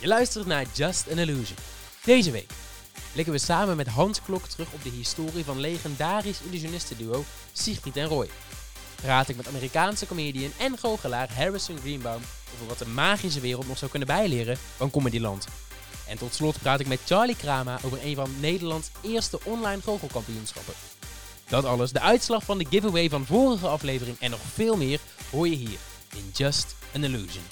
Je luistert naar Just an Illusion. Deze week blikken we samen met Hans Klok terug op de historie van legendarisch illusionistenduo Siegfried en Roy. Praat ik met Amerikaanse comedian en goochelaar Harrison Greenbaum over wat de magische wereld nog zou kunnen bijleren van Comedyland. En tot slot praat ik met Charlie Krama over een van Nederlands eerste online goochelkampioenschappen. Dat alles, de uitslag van de giveaway van vorige aflevering en nog veel meer hoor je hier in Just an Illusion.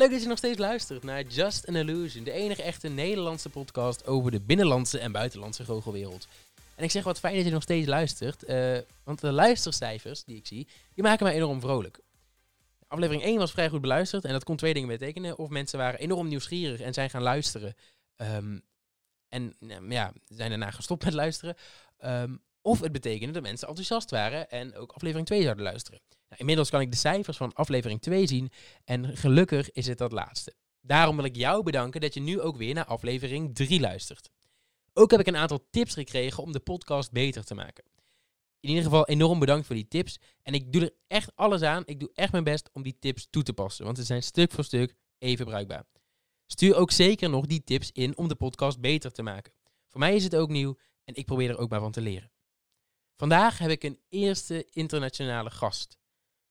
Leuk dat je nog steeds luistert naar Just an Illusion, de enige echte Nederlandse podcast over de binnenlandse en buitenlandse goochelwereld. En ik zeg wat fijn dat je nog steeds luistert, eh, want de luistercijfers die ik zie, die maken mij enorm vrolijk. Aflevering 1 was vrij goed beluisterd en dat kon twee dingen betekenen. Of mensen waren enorm nieuwsgierig en zijn gaan luisteren. ehm, en nou ja, zijn daarna gestopt met luisteren. Ehm, of het betekende dat mensen enthousiast waren en ook aflevering 2 zouden luisteren. Nou, inmiddels kan ik de cijfers van aflevering 2 zien en gelukkig is het dat laatste. Daarom wil ik jou bedanken dat je nu ook weer naar aflevering 3 luistert. Ook heb ik een aantal tips gekregen om de podcast beter te maken. In ieder geval enorm bedankt voor die tips. En ik doe er echt alles aan. Ik doe echt mijn best om die tips toe te passen. Want ze zijn stuk voor stuk even bruikbaar. Stuur ook zeker nog die tips in om de podcast beter te maken. Voor mij is het ook nieuw en ik probeer er ook maar van te leren. Vandaag heb ik een eerste internationale gast.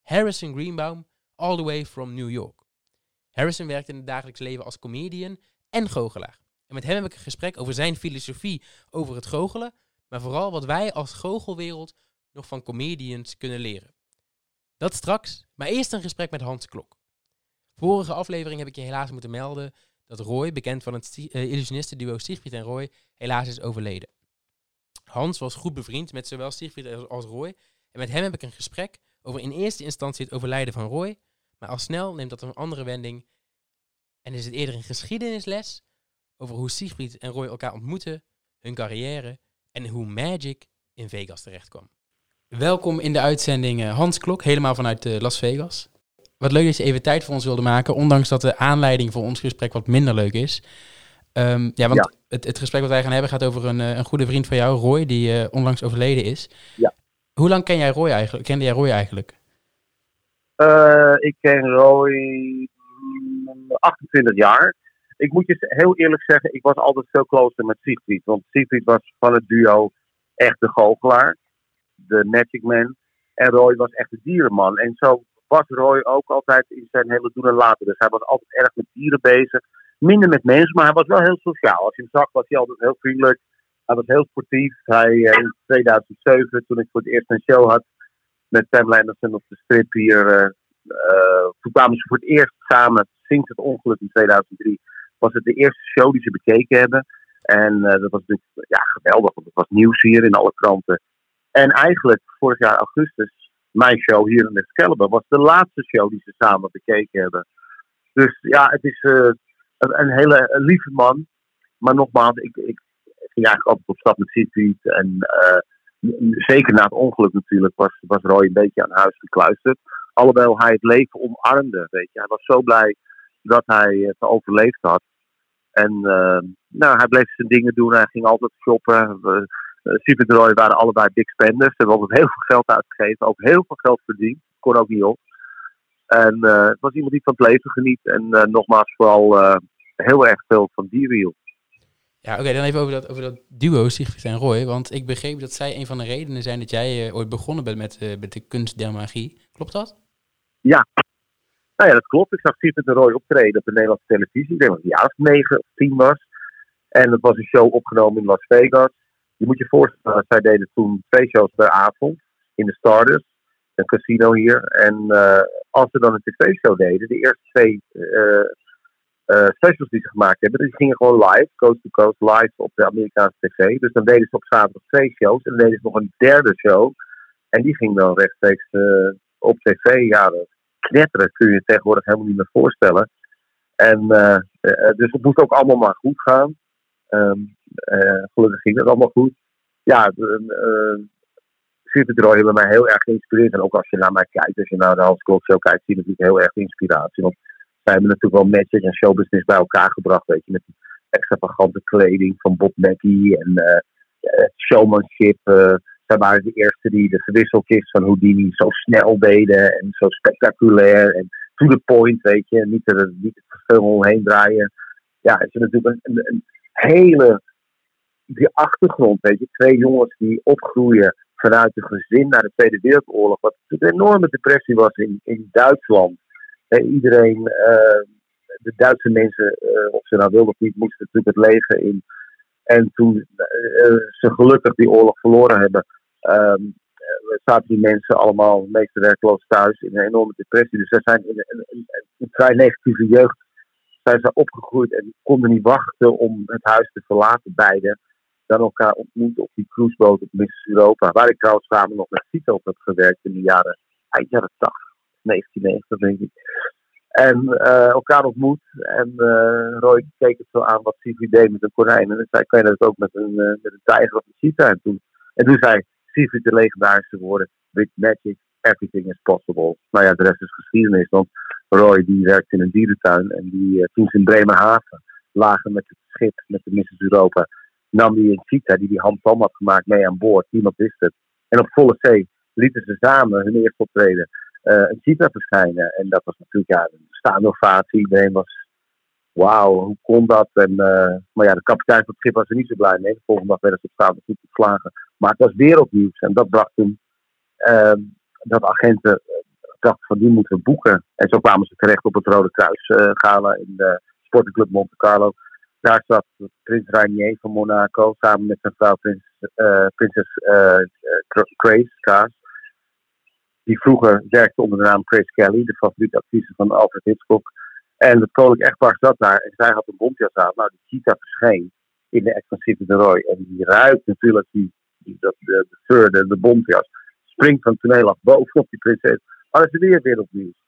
Harrison Greenbaum, all the way from New York. Harrison werkt in het dagelijks leven als comedian en goochelaar. En met hem heb ik een gesprek over zijn filosofie over het goochelen, maar vooral wat wij als goochelwereld nog van comedians kunnen leren. Dat straks, maar eerst een gesprek met Hans Klok. Vorige aflevering heb ik je helaas moeten melden dat Roy, bekend van het uh, illusionistenduo Siegfried en Roy, helaas is overleden. Hans was goed bevriend met zowel Siegfried als Roy en met hem heb ik een gesprek over in eerste instantie het overlijden van Roy, maar al snel neemt dat een andere wending en is het eerder een geschiedenisles over hoe Siegfried en Roy elkaar ontmoeten, hun carrière en hoe Magic in Vegas terechtkwam. Welkom in de uitzending eh, Hans Klok, helemaal vanuit eh, Las Vegas. Wat leuk dat je even tijd voor ons wilde maken, ondanks dat de aanleiding voor ons gesprek wat minder leuk is. Um, ja, want Het, het gesprek wat wij gaan hebben gaat over een, eh, een goede vriend van jou, Roy, die uh, onlangs overleden is. Ja. Hoe lang ken jij Roy eigenlijk? Kende jij Roy eigenlijk? Uh, ik ken Roy 28 jaar. Ik moet je heel eerlijk zeggen, ik was altijd veel closer met Siegfried. Want Siegfried was van het duo echt de goochelaar, de Magic Man. En Roy was echt de dierenman. En zo was Roy ook altijd in zijn hele doen en laten. Dus hij was altijd erg met dieren bezig. Minder met mensen, maar hij was wel heel sociaal. Als je hem zag, was hij altijd heel vriendelijk. Hij was heel sportief. Hij, in 2007, toen ik voor het eerst een show had met Sam Lenderson op de strip hier. Uh, uh, toen kwamen ze voor het eerst samen sinds het ongeluk in 2003. Was het de eerste show die ze bekeken hebben. En dat was natuurlijk ja, geweldig, want het was nieuws hier in alle kranten. En eigenlijk vorig jaar augustus, mijn show hier in Excalibur, was de laatste show die ze samen bekeken hebben. Dus ja, het is een, een, hele lieve man. Maar nogmaals, ik, ik eigenlijk altijd op stap met Siegfried. En zeker na het ongeluk natuurlijk was, was Roy een beetje aan huis gekluisterd. Alhoewel hij het leven omarmde, weet je. Hij was zo blij dat hij het overleefd had. En uh, nou, hij bleef zijn dingen doen. Hij ging altijd shoppen. Uh, Siegfried en Roy waren allebei big spenders. Ze hebben altijd heel veel geld uitgegeven. Ook heel veel geld verdiend. Kon ook niet op. En het was iemand die van het leven geniet. En nogmaals vooral heel erg veel van dieren hield. Ja, oké, dan even over dat, over dat duo Siegfried en Roy. Want ik begreep dat zij een van de redenen zijn dat jij uh, ooit begonnen bent met, uh, met de kunst der magie. Klopt dat? Ja. Nou ja, dat klopt. Ik zag Siegfried en Roy optreden op de Nederlandse televisie. Ik denk dat het jaar of negen of tien was. En dat was een show opgenomen in Las Vegas. Je moet je voorstellen, zij deden toen twee shows per avond in de Stardust. Een casino hier. En uh, als ze dan een tv-show deden, de eerste twee specials die ze gemaakt hebben. Die gingen gewoon live, coast to coast, live op de Amerikaanse tv. Dus dan deden ze op zaterdag twee shows. En dan deden ze nog een derde show. En die ging dan rechtstreeks uh, op tv. Ja, knetteren kun je tegenwoordig helemaal niet meer voorstellen. En uh, dus het moest ook allemaal maar goed gaan. Um, gelukkig ging het allemaal goed. Ja, uh, Super Roy hebben mij heel erg geïnspireerd. En ook als je naar mij kijkt, als je naar de Hans Klok Show kijkt, zie je natuurlijk heel erg inspiratie. Zij hebben natuurlijk wel magic en showbusiness bij elkaar gebracht, weet je, met die extravagante kleding van Bob Mackie en het showmanship. zij waren de eerste die de verwisselkist van Houdini zo snel deden en zo spectaculair en to the point, weet je, niet er niet veel omheen draaien. Ja, het is natuurlijk een hele die achtergrond, weet je, twee jongens die opgroeien vanuit een gezin naar de Tweede Wereldoorlog, wat een enorme depressie was in, in Duitsland. Iedereen, uh, de Duitse mensen, uh, of ze nou wilden of niet, moesten natuurlijk het leven in. En toen uh, ze gelukkig die oorlog verloren hebben, ehm, zaten die mensen allemaal, de meeste werkloos thuis, in een enorme depressie. Dus zij zijn in een, vrij negatieve jeugd zijn ze opgegroeid en konden niet wachten om het huis te verlaten, beiden dan elkaar ontmoeten op die cruiseboot op Miss Europa. Waar ik trouwens samen nog met Cito heb gewerkt in de jaren, eind jaren 80, 1990 denk ik. En uh, elkaar ontmoet. En uh, Roy keek het zo aan wat deed met een konijn. En dan zei, kan je dat ook met een, uh, met een tijger of een cheetah? En toen, en toen zei Sivi de legendarische woorden, with magic, everything is possible. Nou ja, de rest is geschiedenis. Want Roy die werkte in een dierentuin. En die, toen ze in Bremerhaven lagen met het schip, met de Misses Europa nam hij een cheetah die die Ham had gemaakt mee aan boord. Niemand wist het. En op volle zee lieten ze samen hun eerste optreden uh, een cheetah verschijnen. En dat was natuurlijk ja, een staande ovatie. Iedereen was, wauw, hoe kon dat? En, uh, maar ja, de kapitein van het schip was er niet zo blij mee. De volgende dag werden ze op staande voet geslagen. Maar het was wereldnieuws. En dat bracht uh, dat agenten dachten van die moeten we boeken. En zo kwamen ze terecht op het Rode Kruis gala in de sportenclub Monte Carlo. Daar zat prins Rainier van Monaco samen met zijn vrouw prins, prinses Grace Kaas. Die vroeger werkte onder de naam Grace Kelly, de favoriete actrice van Alfred Hitchcock. En het koninklijk echtpaar zat daar en zij had een bontjas aan. Nou, die cheetah verscheen in de expansieve de Roy. En die ruikt natuurlijk die, dat, de, de de, de. Springt van het toneel af bovenop die prinses. Maar dat is weer wereldnieuws.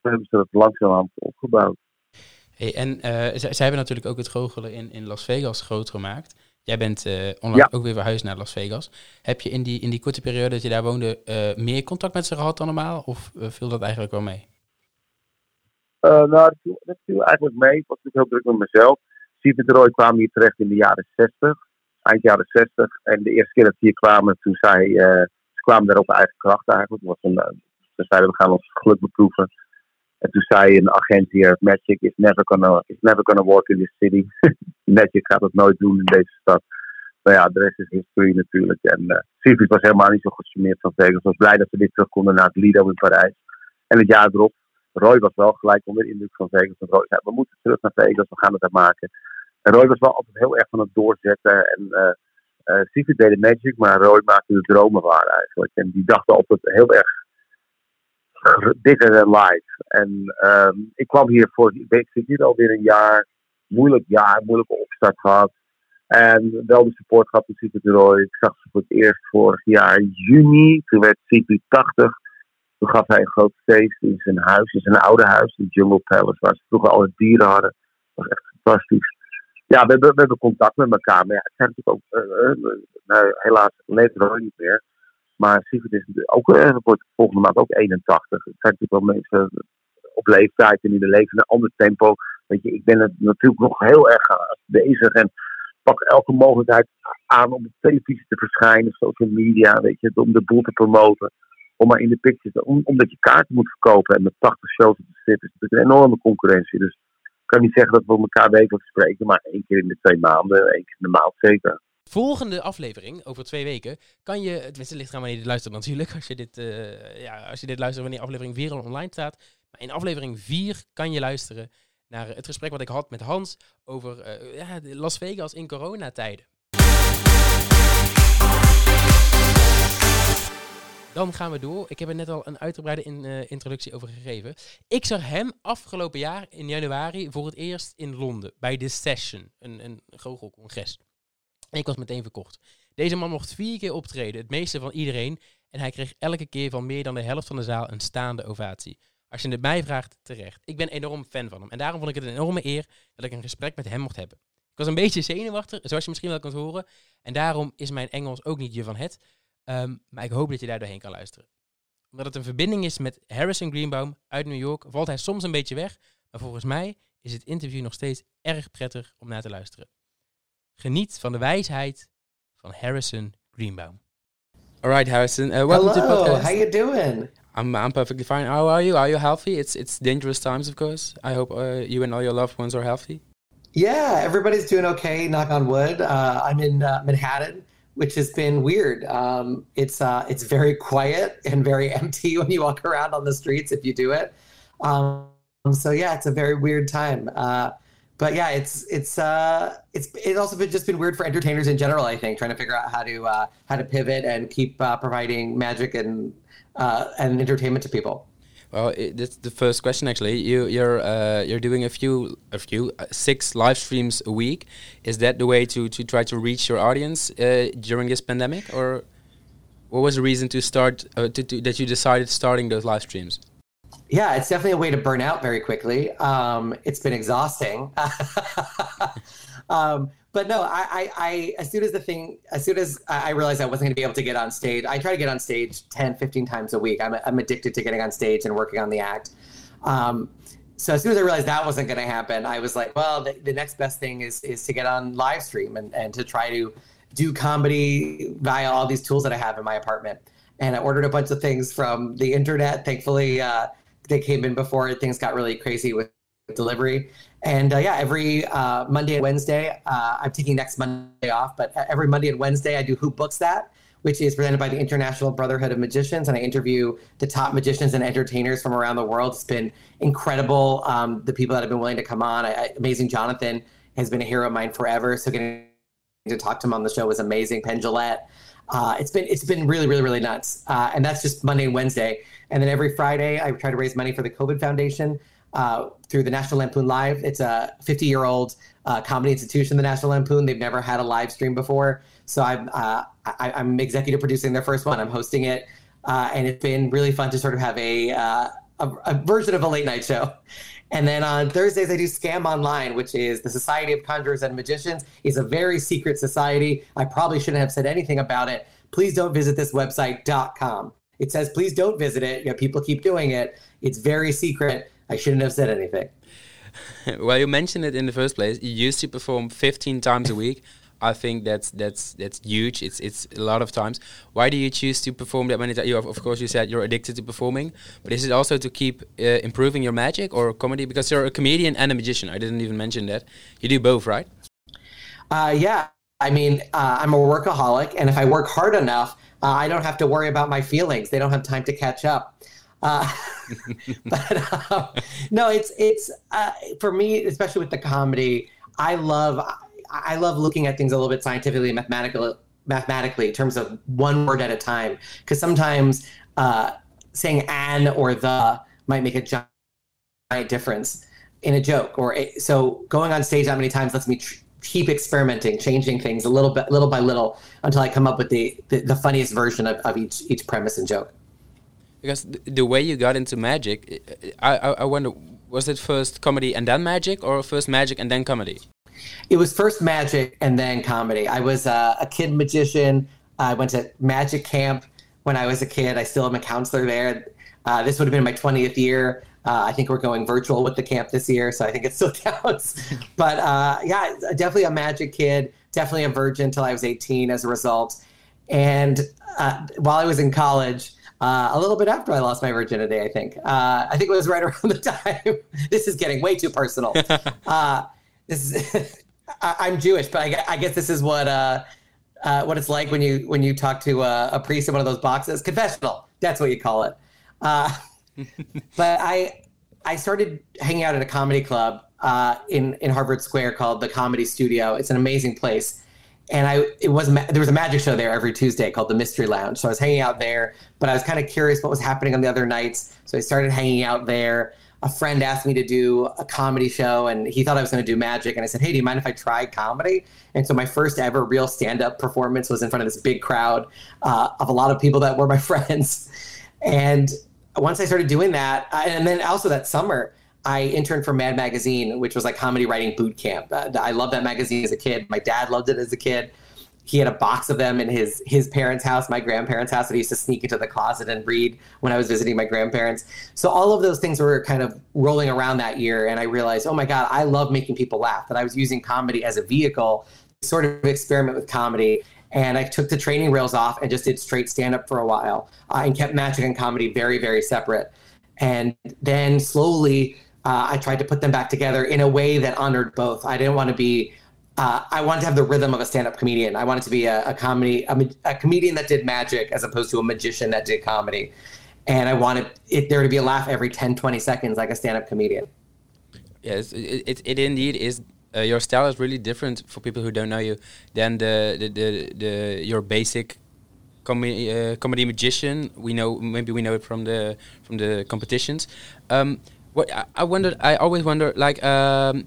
Toen hebben ze dat langzamerhand opgebouwd. Hey, en uh, zij, hebben natuurlijk ook het goochelen in, in Las Vegas groot gemaakt. Jij bent uh, onlangs ook weer verhuisd naar Las Vegas. Heb je in die, in die korte periode dat je daar woonde uh, meer contact met ze gehad dan normaal? Of viel dat eigenlijk wel mee? nou, dat viel, dat viel, eigenlijk mee. Ik was natuurlijk heel druk met mezelf. Steven de Roy kwam hier terecht in de jaren 60, eind jaren 60. En de eerste keer dat ze hier kwamen, toen zij, ze kwamen daar op eigen kracht eigenlijk. Was een, ze zeiden, we gaan ons geluk beproeven. En toen zei een agent hier, Magic is never gonna, is never gonna work in this city. Magic gaat het nooit doen in deze stad. Maar ja, de rest is history natuurlijk. En uh, was helemaal niet zo gecharmeerd van Vegas. was blij dat ze weer terug konden naar het Lido in Parijs. En het jaar erop, Roy was wel gelijk onder de indruk van Vegas. En Roy zei, we moeten terug naar Vegas, we gaan het daar maken. En Roy was wel altijd heel erg van het doorzetten. En uh, uh, deed de magic, maar Roy maakte de dromen waar eigenlijk. En die dacht altijd heel erg bigger than life. En um, ik kwam hier voor, ik zit hier alweer een jaar, moeilijk jaar, moeilijke opstart gehad. En wel de support gehad van Secret. Ik zag ze voor het eerst vorig jaar juni. Toen werd Secret 80. Toen gaf hij een groot feest in zijn huis, in zijn oude huis, in Jungle Palace, waar ze vroeger alle dieren hadden. Dat was echt fantastisch. Ja, we hebben, we hebben contact met elkaar. Maar ja, het zijn natuurlijk ook, uh, uh, nou, helaas niet meer. Maar Sigrid is ook, uh, wordt volgende maand ook 81. Het zijn natuurlijk wel mensen op leeftijd en in de leven een ander tempo. Weet je, ik ben er natuurlijk nog heel erg bezig en pak elke mogelijkheid aan om op televisie te verschijnen, social media, weet je, om de boel te promoten. Om maar in de picture te, om, omdat je kaarten moet verkopen en met 80 shows te zitten, is het een enorme concurrentie. Dus ik kan niet zeggen dat we elkaar wekelijks spreken, maar één keer in de twee maanden, één keer in de maand zeker. Volgende aflevering, over twee weken, kan je, tenminste ligt gaan wanneer je dit luistert natuurlijk, als je dit, uh, ja, als je dit luistert wanneer aflevering 4 al online staat. Maar in aflevering 4 kan je luisteren naar het gesprek wat ik had met Hans over uh, ja, Las Vegas in coronatijden. Dan gaan we door. Ik heb er net al een uitgebreide uh, introductie over gegeven. Ik zag hem afgelopen jaar in januari voor het eerst in Londen bij The Session, een, een goochelcongres. Ik was meteen verkocht. Deze man mocht vier keer optreden, het meeste van iedereen. En hij kreeg elke keer van meer dan de helft van de zaal een staande ovatie. Als je het mij vraagt, terecht. Ik ben enorm fan van hem. En daarom vond ik het een enorme eer dat ik een gesprek met hem mocht hebben. Ik was een beetje zenuwachtig, zoals je misschien wel kunt horen. En daarom is mijn Engels ook niet je van het. Um, maar ik hoop dat je daar doorheen kan luisteren. Omdat het een verbinding is met Harrison Greenbaum uit New York, valt hij soms een beetje weg. Maar volgens mij is het interview nog steeds erg prettig om naar te luisteren. Geniet van de wijsheid van Harrison Greenbaum. All right, Harrison. Uh, welcome to the Hello, podcast. how you doing? I'm I'm perfectly fine. How are you? Are you healthy? It's it's dangerous times, of course. I hope uh, you and all your loved ones are healthy. Yeah, everybody's doing okay. Knock on wood. Uh, I'm in uh, Manhattan, which has been weird. Um, it's uh, it's very quiet and very empty when you walk around on the streets if you do it. Um, so yeah, it's a very weird time. But yeah, it's it's uh, it's it's also been just been weird for entertainers in general. I think trying to figure out how to uh, how to pivot and keep uh, providing magic and uh, and entertainment to people. Well, that's the first question actually. You you're uh, you're doing a few a few uh, six live streams a week. Is that the way to to try to reach your audience during this pandemic, or what was the reason to start to, to that you decided starting those live streams? Yeah, it's definitely a way to burn out very quickly. Um, it's been exhausting. um, but no, I, I, I, as soon as the thing, as soon as I realized I wasn't going to be able to get on stage, I try to get on stage 10, 15 times a week. I'm, I'm addicted to getting on stage and working on the act. Um, so as soon as I realized that wasn't going to happen, I was like, well, the, the next best thing is, is to get on live stream and, and to try to do comedy via all these tools that I have in my apartment. And I ordered a bunch of things from the internet. Thankfully, uh, they came in before things got really crazy with delivery. And uh, yeah, every uh, Monday and Wednesday, uh, I'm taking next Monday off, but every Monday and Wednesday, I do Who Books That, which is presented by the International Brotherhood of Magicians. And I interview the top magicians and entertainers from around the world. It's been incredible. Um, the people that have been willing to come on. I, I, Amazing Jonathan has been a hero of mine forever. So getting to talk to him on the show was amazing. Penn Jillette. Uh, it's been it's been really really really nuts, uh, and that's just Monday and Wednesday. And then every Friday, I try to raise money for the COVID Foundation uh, through the National Lampoon Live. It's a 50 year old uh, comedy institution, the National Lampoon. They've never had a live stream before, so I'm uh, I, I'm executive producing their first one. I'm hosting it, uh, and it's been really fun to sort of have a, uh, a a version of a late night show. And then on Thursdays, I do Scam Online, which is the Society of Conjurers and Magicians. It's a very secret society. I probably shouldn't have said anything about it. Please don't visit this website.com. It says, please don't visit it. You know, people keep doing it. It's very secret. I shouldn't have said anything. well, you mentioned it in the first place. You used to perform 15 times a week. I think that's that's that's huge. It's it's a lot of times. Why do you choose to perform that many times? You have, of course, you said you're addicted to performing, but is it also to keep uh, improving your magic or comedy? Because you're a comedian and a magician. I didn't even mention that. You do both, right? Uh, yeah. I mean, uh, I'm a workaholic, and if I work hard enough, uh, I don't have to worry about my feelings. They don't have time to catch up. Uh, but uh, no, it's it's uh, for me, especially with the comedy. I love I love looking at things a little bit scientifically, mathematically, mathematically in terms of one word at a time. Because sometimes uh, saying "an" or "the" might make a giant difference in a joke. Or a, so going on stage that many times lets me. Tr- keep experimenting, changing things a little bit, little by little, until I come up with the the, the funniest version of, of each each premise and joke. Because th the way you got into magic, I, I I wonder, was it first comedy and then magic, or first magic and then comedy? It was first magic and then comedy. I was uh, a kid magician. I went to magic camp when I was a kid. I still am a counselor there. Uh, this would have been my 20th year. Uh, I think we're going virtual with the camp this year, so I think it still counts. but uh, yeah, definitely a magic kid, definitely a virgin until I was 18 as a result. And uh, while I was in college, uh, a little bit after I lost my virginity, I think. Uh, I think it was right around the time. this is getting way too personal. Uh, this is, I, am Jewish, but I, I, guess this is what what it's like when you when you talk to a, a priest in one of those boxes. Confessional. That's what you call it. but I I started hanging out at a comedy club uh, in in Harvard Square called the Comedy Studio. It's an amazing place, and I it was there was a magic show there every Tuesday called the Mystery Lounge. So I was hanging out there, but I was kind of curious what was happening on the other nights. So I started hanging out there. A friend asked me to do a comedy show, and he thought I was going to do magic. And I said, "Hey, do you mind if I try comedy?" And so my first ever real stand up performance was in front of this big crowd uh, of a lot of people that were my friends, and once I started doing that, I, and then also that summer, I interned for Mad Magazine, which was like comedy writing boot camp. Uh, I loved that magazine as a kid. My dad loved it as a kid. he had a box of them in his his parents' house, my grandparents' house, that he used to sneak into the closet and read when I was visiting my grandparents. So all of those things were kind of rolling around that year, and I realized, oh my god, I love making people laugh. That I was using comedy as a vehicle, to sort of experiment with comedy. And I took the training rails off and just did straight stand up for a while, uh, and kept magic and comedy very very separate. And then slowly, uh, I tried to put them back together in a way that honored both. I didn't want to be uh, I wanted to have the rhythm of a stand-up comedian. I wanted to be a, a comedy, a, a, comedian that did magic as opposed to a magician that did comedy. And I wanted it there to be a laugh every 10, 20 seconds like a stand-up comedian. Yes, it, it, it indeed is. Uh, your style is really different for people who don't know you than the the, the, the your basic comedy uh, comedy magician. We know maybe we know it from the from the competitions. Um, what I, I wondered, I always wonder, like um,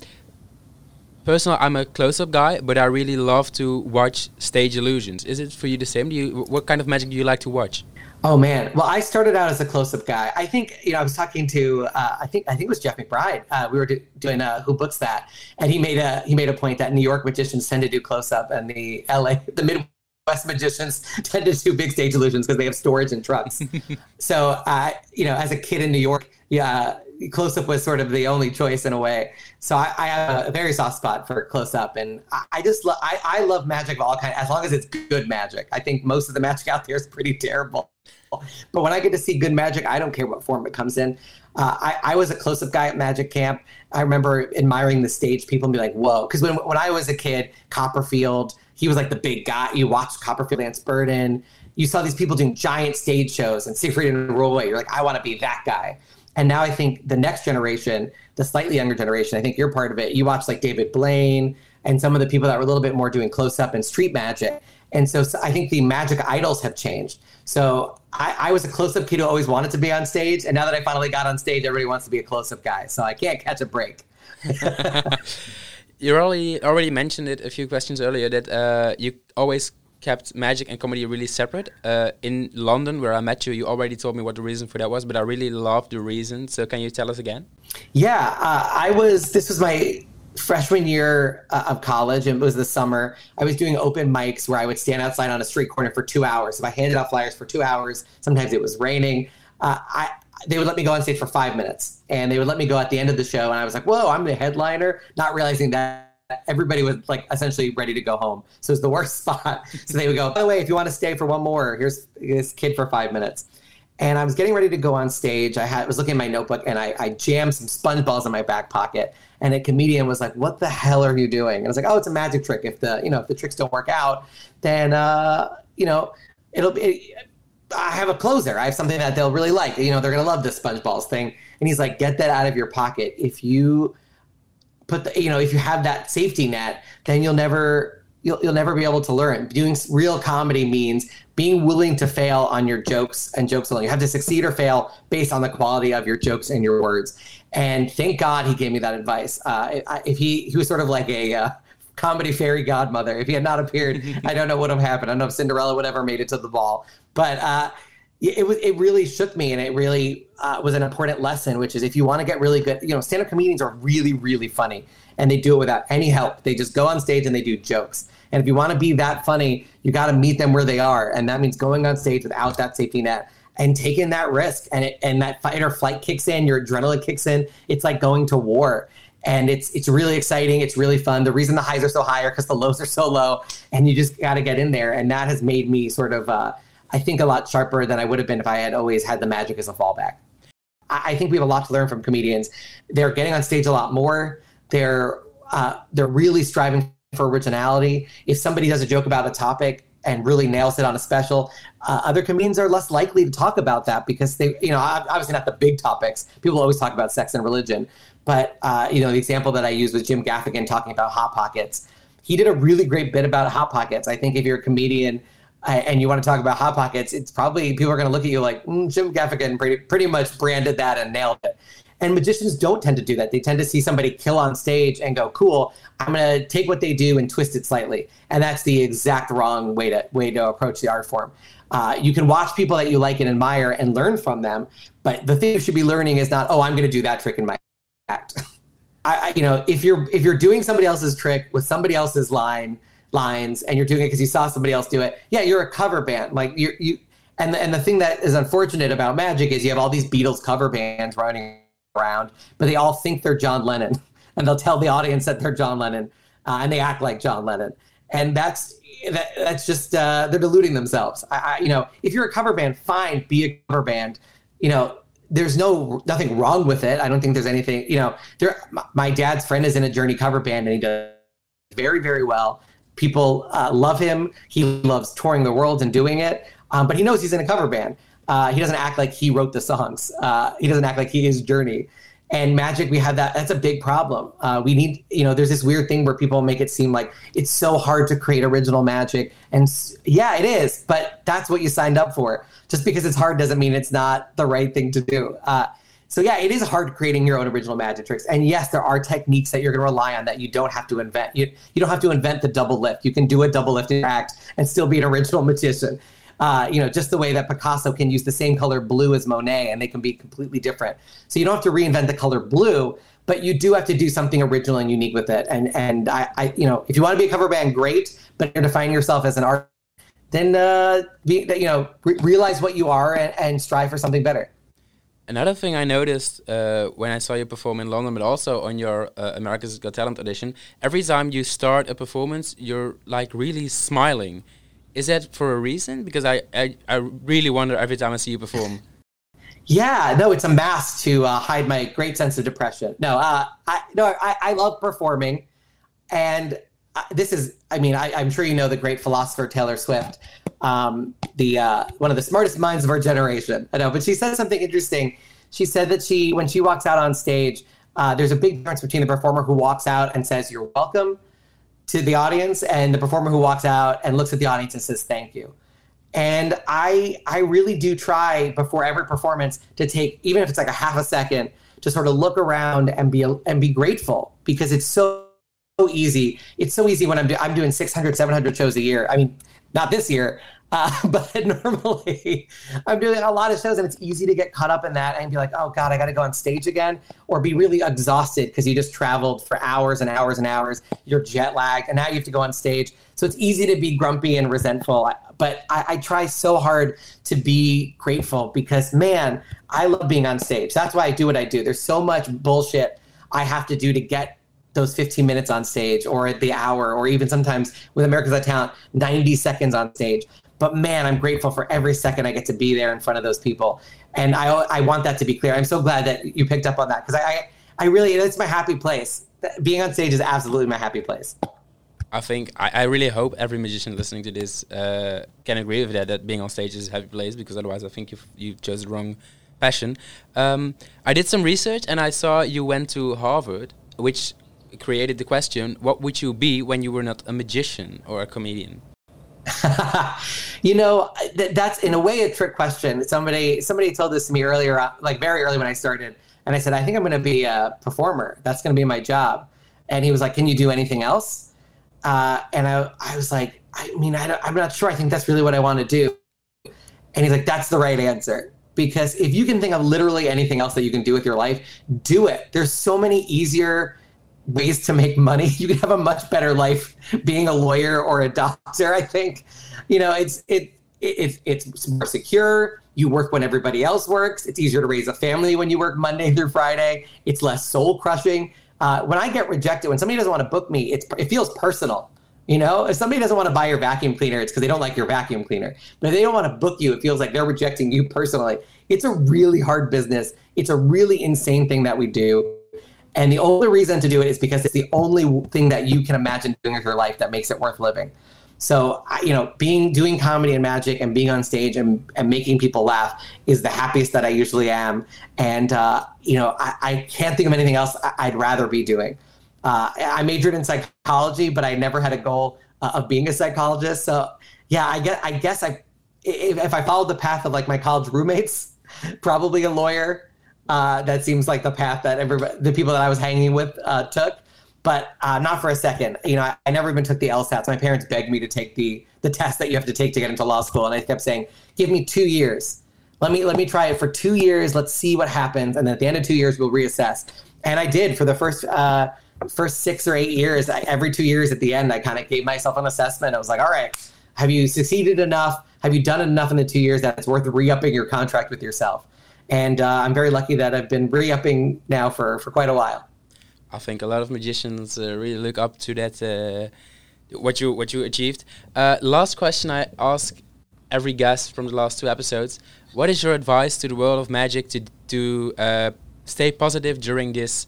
personally, I'm a close-up guy, but I really love to watch stage illusions. Is it for you the same? Do you what kind of magic do you like to watch? Oh man, well, I started out as a close-up guy. I think you know I was talking to uh, I think I think it was Jeff McBride. Uh, we were do- doing uh, Who Books That, and he made a he made a point that New York magicians tend to do close-up, and the LA the Midwest magicians tend to do big stage illusions because they have storage and trucks. so, uh, you know, as a kid in New York, yeah, close up was sort of the only choice in a way. So I, I have a very soft spot for close up, and I, I just lo- I, I love magic of all kinds as long as it's good magic. I think most of the magic out there is pretty terrible, but when I get to see good magic, I don't care what form it comes in. Uh, I, I was a close up guy at Magic Camp. I remember admiring the stage people and be like, "Whoa!" Because when when I was a kid, Copperfield, he was like the big guy. You watched Copperfield, Lance Burton. You saw these people doing giant stage shows and Siegfried and Roy. You're like, I want to be that guy. And now I think the next generation, the slightly younger generation, I think you're part of it. You watch like David Blaine and some of the people that were a little bit more doing close up and street magic. And so, so I think the magic idols have changed. So I, I was a close up kid who always wanted to be on stage. And now that I finally got on stage, everybody wants to be a close up guy. So I can't catch a break. you already already mentioned it a few questions earlier that uh, you always kept magic and comedy really separate. Uh, in London, where I met you, you already told me what the reason for that was, but I really love the reason. So can you tell us again? Yeah, uh, I was. This was my freshman year uh, of college, and it was the summer. I was doing open mics where I would stand outside on a street corner for two hours. If I handed out flyers for two hours, sometimes it was raining. Uh, I they would let me go on stage for five minutes, and they would let me go at the end of the show, and I was like, "Whoa, I'm the headliner," not realizing that everybody was like essentially ready to go home. So it's the worst spot. So they would go, by the way, if you want to stay for one more, here's this kid for five minutes. And I was getting ready to go on stage. I had was looking at my notebook and I, I jammed some sponge balls in my back pocket. And a comedian was like, "What the hell are you doing?" And I was like, "Oh, it's a magic trick. If the you know if the tricks don't work out, then uh, you know it'll be." I have a closer. I have something that they'll really like. You know, they're gonna love this sponge balls thing. And he's like, "Get that out of your pocket. If you put the you know if you have that safety net then you'll never you'll, you'll never be able to learn. Doing real comedy means being willing to fail on your jokes and jokes alone. You have to succeed or fail based on the quality of your jokes and your words. And thank god he gave me that advice. Uh, if he he was sort of like a uh, comedy fairy godmother. If he had not appeared i don't know what would have happened. I don't know if cinderella would ever made it to the ball. But uh, it was it really shook me and it really uh, was an important lesson which is if you want to get really good you know stand-up comedians are really really funny and they do it without any help. They just go on stage and they do jokes. And if you want to be that funny you got to meet them where they are and that means going on stage without that safety net and taking that risk and it and that fight or flight kicks in your adrenaline kicks in it's like going to war. And it's it's really exciting it's really fun. The reason the highs are so high are because the lows are so low and you just got to get in there and that has made me sort of uh, I think, a lot sharper than I would have been if I had always had the magic as a fallback. I, I think we have a lot to learn from comedians. They're getting on stage a lot more. They're uh, they're really striving for originality. If somebody does a joke about a topic and really nails it on a special, uh, other comedians are less likely to talk about that because they, you know, obviously not the big topics. People always talk about sex and religion, but uh, you know, the example that I used was Jim Gaffigan talking about hot pockets. He did a really great bit about hot pockets. I think if you're a comedian and you want to talk about hot pockets, it's probably people are going to look at you like mm, Jim Gaffigan pretty pretty much branded that and nailed it. And magicians don't tend to do that. They tend to see somebody kill on stage and go, "Cool, I'm going to take what they do and twist it slightly." And that's the exact wrong way to way to approach the art form. Uh, you can watch people that you like and admire and learn from them, but the thing you should be learning is not, "Oh, I'm going to do that trick in my act." I, you know, if you're if you're doing somebody else's trick with somebody else's line, lines and you're doing it because you saw somebody else do it, yeah, you're a cover band. Like you you and the, and the thing that is unfortunate about Magic is you have all these Beatles cover bands running around, but they all think they're John Lennon, and they'll tell the audience that they're John Lennon, uh, and they act like John Lennon, and that's that, that's just uh, they're deluding themselves. I, I, you know, if you're a cover band, fine, be a cover band. You know, there's no nothing wrong with it. I don't think there's anything. You know, there. My, my dad's friend is in a Journey cover band, and he does very very well. People uh, love him. He loves touring the world and doing it. Um, but he knows he's in a cover band. Uh, he doesn't act like he wrote the songs. Uh, he doesn't act like he is Journey. And Magic, we have that. That's a big problem. Uh, we need, you know, there's this weird thing where people make it seem like it's so hard to create original magic. And yeah, it is. But that's what you signed up for. Just because it's hard doesn't mean it's not the right thing to do. So yeah, it is hard creating your own original magic tricks. And yes, there are techniques that you're going to rely on that you don't have to invent. You you don't have to invent the double lift. You can do a double lift act and still be an original magician uh, you know, just the way that Picasso can use the same color blue as Monet and they can be completely different. So you don't have to reinvent the color blue, but you do have to do something original and unique with it. And and I, I you know, if you want to be a cover band, great, but you're defining yourself as an artist, then uh, be, you know, re- realize what you are and, and strive for something better. Another thing I noticed uh, when I saw you perform in London, but also on your uh, America's Got Talent audition, every time you start a performance, you're like really smiling. Is that for a reason? Because I, I, I really wonder every time I see you perform. Yeah, no, it's a mask to uh, hide my great sense of depression. No, uh, I no, I, I love performing, and this is, I mean, I, am sure you know the great philosopher Taylor Swift, um, the uh, one of the smartest minds of our generation. I know, but she said something interesting. She said that she, when she walks out on stage, uh, there's a big difference between the performer who walks out and says "You're welcome" to the audience and the performer who walks out and looks at the audience and says thank you and i i really do try before every performance to take even if it's like a half a second to sort of look around and be and be grateful because it's so easy it's so easy when i'm, do, I'm doing 600 700 shows a year i mean not this year uh, but normally, I'm doing a lot of shows, and it's easy to get caught up in that and be like, "Oh God, I got to go on stage again," or be really exhausted because you just traveled for hours and hours and hours. You're jet lagged, and now you have to go on stage. So it's easy to be grumpy and resentful. But I, I try so hard to be grateful because, man, I love being on stage. That's why I do what I do. There's so much bullshit I have to do to get those 15 minutes on stage or at the hour or even sometimes with America's Got Talent, 90 seconds on stage. But man, I'm grateful for every second I get to be there in front of those people. And I, I want that to be clear. I'm so glad that you picked up on that because I, I, I really, it's my happy place. Being on stage is absolutely my happy place. I think I, I really hope every musician listening to this uh, can agree with that. That being on stage is a happy place because otherwise, I think you you chose the wrong passion. Um, I did some research and I saw you went to Harvard, which created the question: What would you be when you were not a magician or a comedian? you know, th- that's in a way a trick question. Somebody somebody told this to me earlier, uh, like very early when I started, and I said, I think I'm going to be a performer. That's going to be my job. And he was like, Can you do anything else? Uh, and I I was like, I mean, I I'm not sure. I think that's really what I want to do. And he's like, That's the right answer. Because if you can think of literally anything else that you can do with your life, do it. There's so many easier ways to make money. You can have a much better life being a lawyer or a doctor. I think, you know, it's it, it it's it's more secure. You work when everybody else works. It's easier to raise a family when you work Monday through Friday. It's less soul crushing. Uh, when I get rejected, when somebody doesn't want to book me, it's it feels personal. You know, if somebody doesn't want to buy your vacuum cleaner, it's because they don't like your vacuum cleaner. But if they don't want to book you, it feels like they're rejecting you personally. It's a really hard business. It's a really insane thing that we do and the only reason to do it is because it's the only thing that you can imagine doing with your life that makes it worth living. So, you know, being doing comedy and magic and being on stage and, and making people laugh is the happiest that I usually am. And, uh, you know, I, I, can't think of anything else I'd rather be doing. Uh, I majored in psychology, but I never had a goal uh, of being a psychologist. So, yeah, I guess, I guess I, if, if I followed the path of like my college roommates, probably a lawyer, uh, that seems like the path that everybody, the people that I was hanging with uh, took, but uh, not for a second. You know, I, I, never even took the LSATs. My parents begged me to take the the test that you have to take to get into law school, and I kept saying, "Give me two years. Let me let me try it for two years. Let's see what happens, and then at the end of two years, we'll reassess." And I did for the first uh, first six or eight years, I, every two years at the end, I kind of gave myself an assessment. I was like, all right, have you succeeded enough? Have you done enough in the two years that it's worth re-upping your contract with yourself? And uh, I'm very lucky that I've been re-upping now for, for quite a while. I think a lot of magicians uh, really look up to that uh, what you what you achieved. Uh, last question I ask every guest from the last two episodes: What is your advice to the world of magic to to uh, stay positive during this?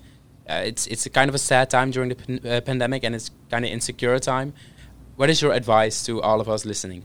Uh, it's it's a kind of a sad time during the pan pandemic, and it's kind of insecure time. What is your advice to all of us listening?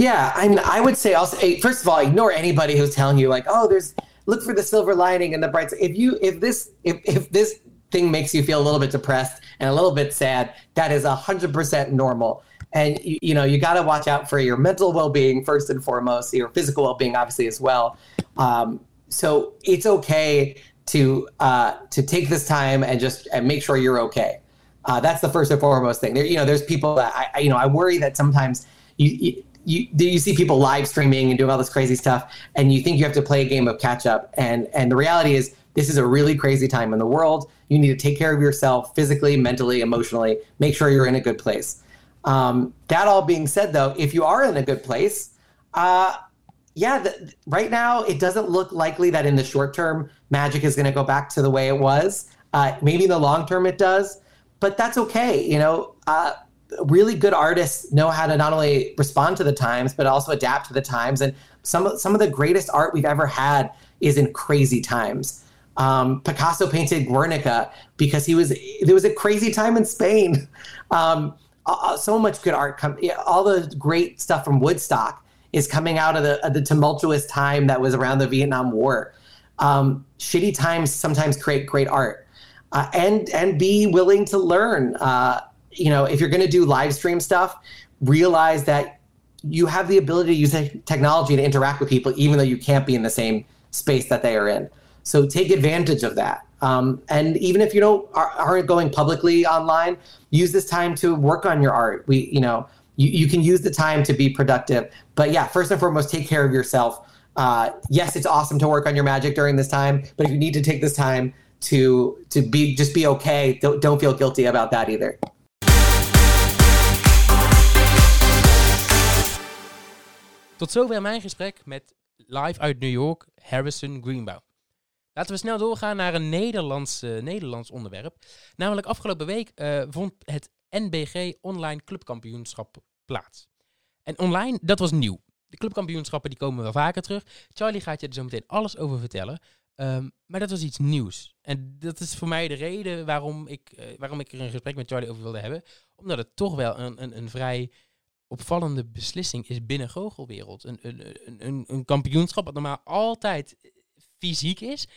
Yeah, I mean, I would say also first of all, ignore anybody who's telling you like, oh, there's look for the silver lining and the bright. If you if this if if this thing makes you feel a little bit depressed and a little bit sad, that is 100% normal. And you, you know, you got to watch out for your mental well-being first and foremost, your physical well-being obviously as well. Um, so it's okay to uh, to take this time and just and make sure you're okay. Uh, that's the first and foremost thing. There, you know, there's people that I, you know, I worry that sometimes you, you you you see people live streaming and doing all this crazy stuff, and you think you have to play a game of catch up. And and the reality is, this is a really crazy time in the world. You need to take care of yourself physically, mentally, emotionally. Make sure you're in a good place. Um, that all being said, though, if you are in a good place, uh, yeah, the, right now it doesn't look likely that in the short term Magic is going to go back to the way it was. Uh, maybe in the long term it does, but that's okay. You know, uh, really good artists know how to not only respond to the times but also adapt to the times. And some of, some of the greatest art we've ever had is in crazy times. Um, Picasso painted Guernica because he was there was a crazy time in Spain. Um, so much good art. Com- yeah, all the great stuff from Woodstock is coming out of the, of the tumultuous time that was around the Vietnam War. Um, shitty times sometimes create great art, uh, and and be willing to learn. Uh, you know, if you're going to do live stream stuff, realize that you have the ability to use technology to interact with people, even though you can't be in the same space that they are in. So take advantage of that. Um, and even if you don't aren't going publicly online, use this time to work on your art. We, you know, you, you can use the time to be productive. But yeah, first and foremost, take care of yourself. Uh, yes, it's awesome to work on your magic during this time, but if you need to take this time to to be just be okay, don't, don't feel guilty about that either. Tot zover mijn gesprek met live uit New York, Harrison Greenbaum. Laten we snel doorgaan naar een Nederlands, uh, Nederlands onderwerp. Namelijk afgelopen week uh, vond het NBG Online Clubkampioenschap plaats. En online, dat was nieuw. De clubkampioenschappen die komen wel vaker terug. Charlie gaat je er zo meteen alles over vertellen. Um, maar dat was iets nieuws. En dat is voor mij de reden waarom ik, uh, waarom ik er een gesprek met Charlie over wilde hebben. Omdat het toch wel een, een, een vrij opvallende beslissing is binnen goochelwereld. Een, een, een, een kampioenschap wat normaal altijd fysiek is,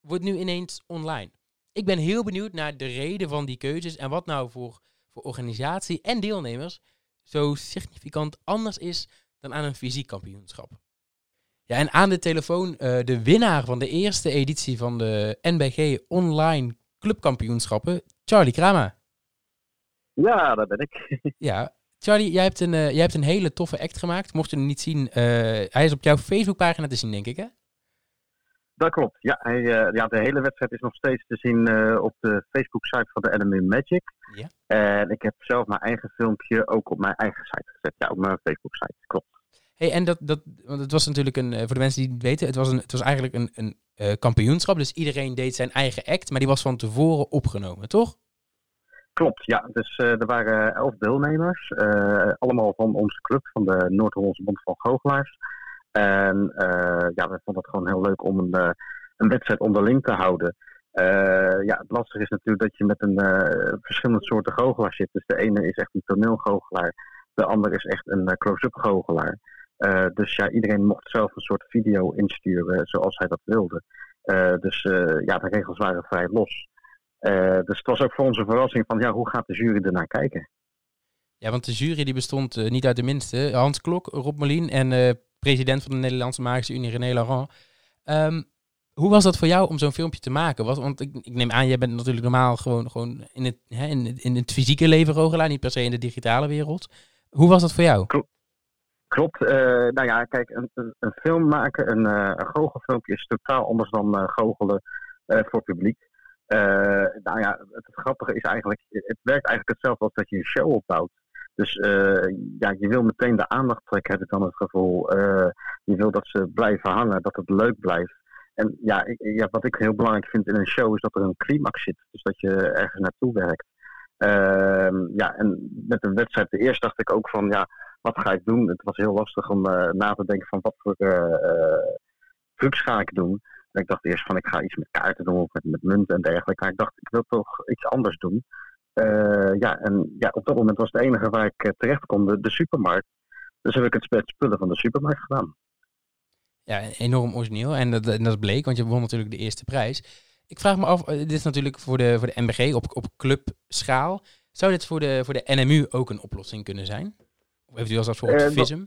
wordt nu ineens online. Ik ben heel benieuwd naar de reden van die keuzes en wat nou voor, voor organisatie en deelnemers zo significant anders is dan aan een fysiek kampioenschap. Ja, en aan de telefoon uh, de winnaar van de eerste editie van de NBG Online Clubkampioenschappen, Charlie Krama. Ja, daar ben ik. ja, Charlie, jij hebt, een, uh, jij hebt een hele toffe act gemaakt. Mocht je hem niet zien, uh, hij is op jouw Facebookpagina te zien, denk ik, hè? Dat klopt. Ja, hij, uh, ja, de hele wedstrijd is nog steeds te zien op de Facebook-site van de Enemy Magic. Ja. En ik heb zelf mijn eigen filmpje ook op mijn eigen site gezet. Ja, op mijn Facebook-site. Klopt. Hey, en dat, dat, want het was natuurlijk een, voor de mensen die het weten, het was, een, het was eigenlijk een, een kampioenschap. Dus iedereen deed zijn eigen act, maar die was van tevoren opgenomen, toch? Klopt, ja. Dus uh, er waren elf deelnemers. Uh, allemaal van onze club, van de Noord-Hollandse Bond van Goochelaars. En uh, ja, we vonden het gewoon heel leuk om een, een wedstrijd onderling te houden. ja, het lastige is natuurlijk dat je met een verschillende soorten goochelaar zit. Dus de ene is echt een toneelgoochelaar. De ander is echt een close-up goochelaar. dus ja, iedereen mocht zelf een soort video insturen zoals hij dat wilde. dus ja, de regels waren vrij los. Uh, dus het was ook voor onze verrassing van ja, hoe gaat de jury ernaar kijken? Ja, want de jury die bestond uh, niet uit de minste. Hans Klok, Rob Molien en uh, president van de Nederlandse Magische Unie, René Laurent. Um, hoe was dat voor jou om zo'n filmpje te maken? Was, want ik, ik, neem aan, jij bent natuurlijk normaal gewoon, gewoon in, het, hè, in, in het fysieke leven Rogelaar, niet per se in de digitale wereld. Hoe was dat voor jou? Klopt. Klopt. nou ja, kijk, een, een, een film maken, een, een goochelfilmpje is totaal anders dan goochelen voor publiek. Eh, nou ja, het, grappige is eigenlijk, het werkt eigenlijk hetzelfde als dat je een show opbouwt. Dus eh, ja, je wil meteen de aandacht trekken, heb ik dan het gevoel. Eh, je wil dat ze blijven hangen, dat het leuk blijft. En ja, ik, ja, wat ik heel belangrijk vind in een show is dat er een climax zit. Dus dat je ergens naartoe werkt. Ehm, ja, en met een wedstrijd, de eerste dacht ik ook van, ja, wat ga ik doen? Het was heel lastig om na te denken van wat voor trucs ga ik doen. En ik dacht eerst van ik ga iets met kaarten doen of met, met munten en dergelijke. Maar ik dacht ik wil toch iets anders doen. Uh, ja, en ja, op dat moment was het enige waar ik uh, terecht kon de, de, supermarkt. Dus heb ik het met spullen van de supermarkt gedaan. Ja, enorm origineel. En dat, en dat bleek, want je won natuurlijk de eerste prijs. Ik vraag me af, eh, dit is natuurlijk voor de, voor de MBG op, op clubschaal. Zou dit voor de, voor de NMU ook een oplossing kunnen zijn? Of eventueel zelfs voor het FISM?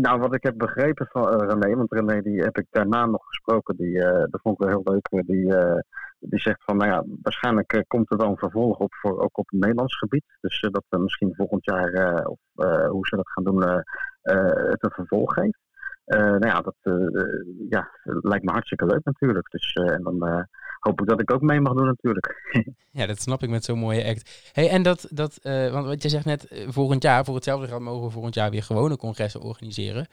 Nou, wat ik heb begrepen van uh, René, want René die heb ik daarna nog gesproken, die, uh, dat vond ik wel heel leuk. Die, uh, die zegt van, nou ja, waarschijnlijk komt er wel een vervolg op, voor, ook op het Nederlands gebied. Dus dat we misschien volgend jaar, of hoe ze dat gaan doen, het een vervolg geeft. nou ja, dat ja, lijkt me hartstikke leuk natuurlijk. Dus, en dan hoop ik dat ik ook mee mag doen natuurlijk. ja, dat snap ik met zo'n mooie act. Hey, en dat, dat uh, want wat je zegt net, uh, volgend jaar, voor hetzelfde geld mogen we volgend jaar weer gewone congressen organiseren.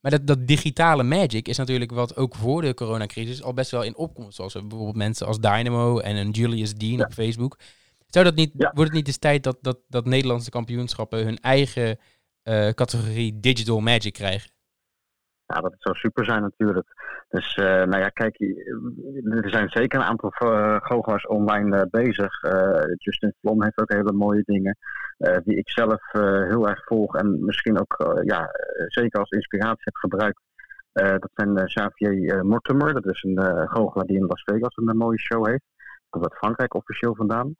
Maar dat, dat digitale magic is natuurlijk wat ook voor de coronacrisis al best wel in opkomst. Zoals bijvoorbeeld mensen als Dynamo en een Julius Dean op Facebook. Zou dat niet, ja. Wordt het niet eens tijd dat, dat, dat Nederlandse kampioenschappen hun eigen uh, categorie digital magic krijgen? Ja, dat zou super zijn natuurlijk. Dus uh, nou ja, kijk, er zijn zeker een aantal uh, goochelaars online uh, bezig. Justin Flom heeft ook hele mooie dingen, die ik zelf heel erg volg en misschien ook ja, zeker als inspiratie heb gebruikt. dat zijn Xavier Mortimer, dat is een goochelaar die in Las Vegas een mooie show heeft. Komt uit Frankrijk officieel vandaan.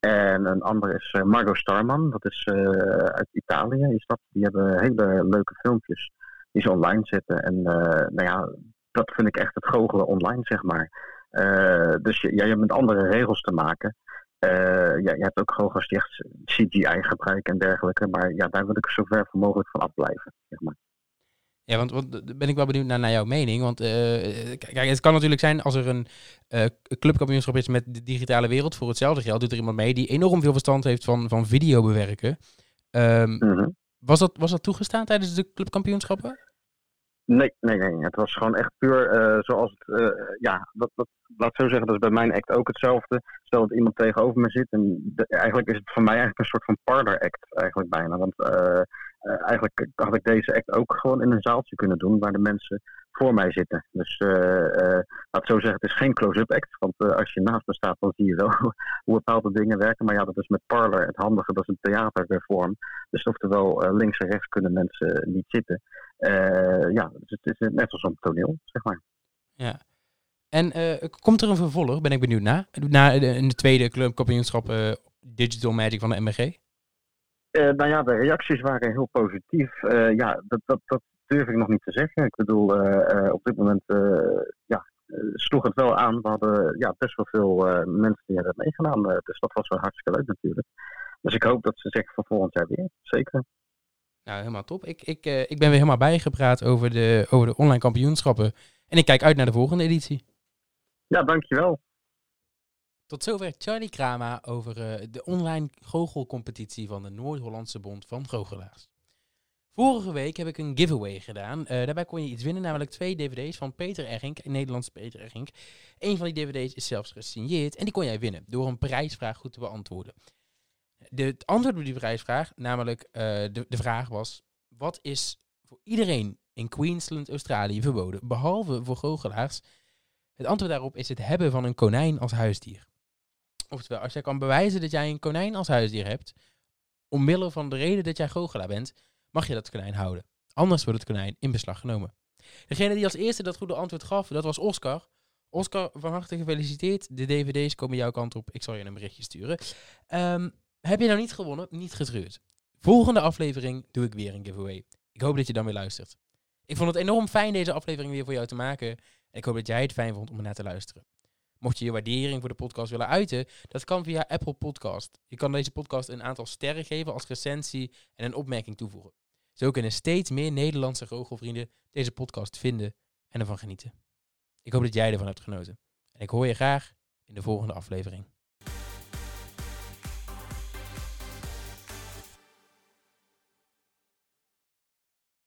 En een ander is Margot Starman, dat is uit Italië. Is dat. Die hebben hele leuke filmpjes die ze online zetten. En uh, nou ja, dat vind ik echt het goochelen online, zeg maar. Uh, dus je, ja, je hebt met andere regels te maken. Uh, ja, je hebt ook goochelaars die echt CGI gebruiken en dergelijke. Maar ja, daar wil ik zo ver mogelijk van afblijven, zeg maar. Ja, want, want ben ik wel benieuwd naar, naar jouw mening. Want uh, kijk, het kan natuurlijk zijn als er een uh, clubkampioenschap is met de digitale wereld. Voor hetzelfde geld doet er iemand mee die enorm veel verstand heeft van, van video bewerken. Um, mm -hmm. Was dat, was dat toegestaan tijdens de clubkampioenschappen? Nee, nee, nee. Het was gewoon echt puur uh, zoals het. Uh, ja, dat, dat, laat zo zeggen, dat is bij mijn act ook hetzelfde. Stel dat iemand tegenover me zit. En eigenlijk is het voor mij eigenlijk een soort van parlor act, eigenlijk bijna. Want uh, eigenlijk had ik deze act ook gewoon in een zaaltje kunnen doen waar de mensen voor mij zitten. Dus laat zo zeggen, het is geen close-up act. Want als je naast me staat, dan zie je wel hoe bepaalde dingen werken. Maar ja, dat is met parlor het handige, dat is een theatervorm. Dus oftewel links en rechts kunnen mensen niet zitten. Uh, ja, dus het is net als een toneel, zeg maar. Ja. En uh, komt er een vervolg, ben ik benieuwd naar, na de, in de tweede clubkampioenschap uh, Digital Magic van de MBG? Uh, nou ja, de reacties waren heel positief. ja, dat, dat, dat durf ik nog niet te zeggen. Ik bedoel, op dit moment ja, sloeg het wel aan. We hadden ja, best wel veel mensen die hebben meegedaan. dus dat was wel hartstikke leuk natuurlijk. Dus ik hoop dat ze zeggen van volgend jaar weer. Zeker. Nou, helemaal top. Ik, ik, uh, ik ben weer helemaal bijgepraat over de, over de online kampioenschappen. En ik kijk uit naar de volgende editie. Ja, dankjewel. Tot zover Charlie Krama over uh, de online goochelcompetitie van de Noord-Hollandse Bond van Goochelaars. Vorige week heb ik een giveaway gedaan. Uh, daarbij kon je iets winnen, namelijk twee dvd's van Peter Ergink, Nederlandse Peter Ergink. Een van die dvd's is zelfs gesigneerd en die kon jij winnen door een prijsvraag goed te beantwoorden. De, het antwoord op die prijsvraag, namelijk uh, de, de vraag was: wat is voor iedereen in Queensland, Australië verboden, behalve voor goochelaars? Het antwoord daarop is het hebben van een konijn als huisdier. Oftewel, als jij kan bewijzen dat jij een konijn als huisdier hebt, omwille van de reden dat jij goochelaar bent, mag je dat konijn houden. Anders wordt het konijn in beslag genomen. Degene die als eerste dat goede antwoord gaf, dat was Oscar. Oscar, van harte gefeliciteerd. De dvd's komen jouw kant op. Ik zal je een berichtje sturen. Um, heb je nou niet gewonnen? Niet getreurd. Volgende aflevering doe ik weer een giveaway. Ik hoop dat je dan weer luistert. Ik vond het enorm fijn deze aflevering weer voor jou te maken. En ik hoop dat jij het fijn vond om naar te luisteren. Mocht je je waardering voor de podcast willen uiten, dat kan via Apple Podcast. Je kan deze podcast een aantal sterren geven als recensie en een opmerking toevoegen. Zo kunnen steeds meer Nederlandse goochelvrienden deze podcast vinden en ervan genieten. Ik hoop dat jij ervan hebt genoten. En ik hoor je graag in de volgende aflevering.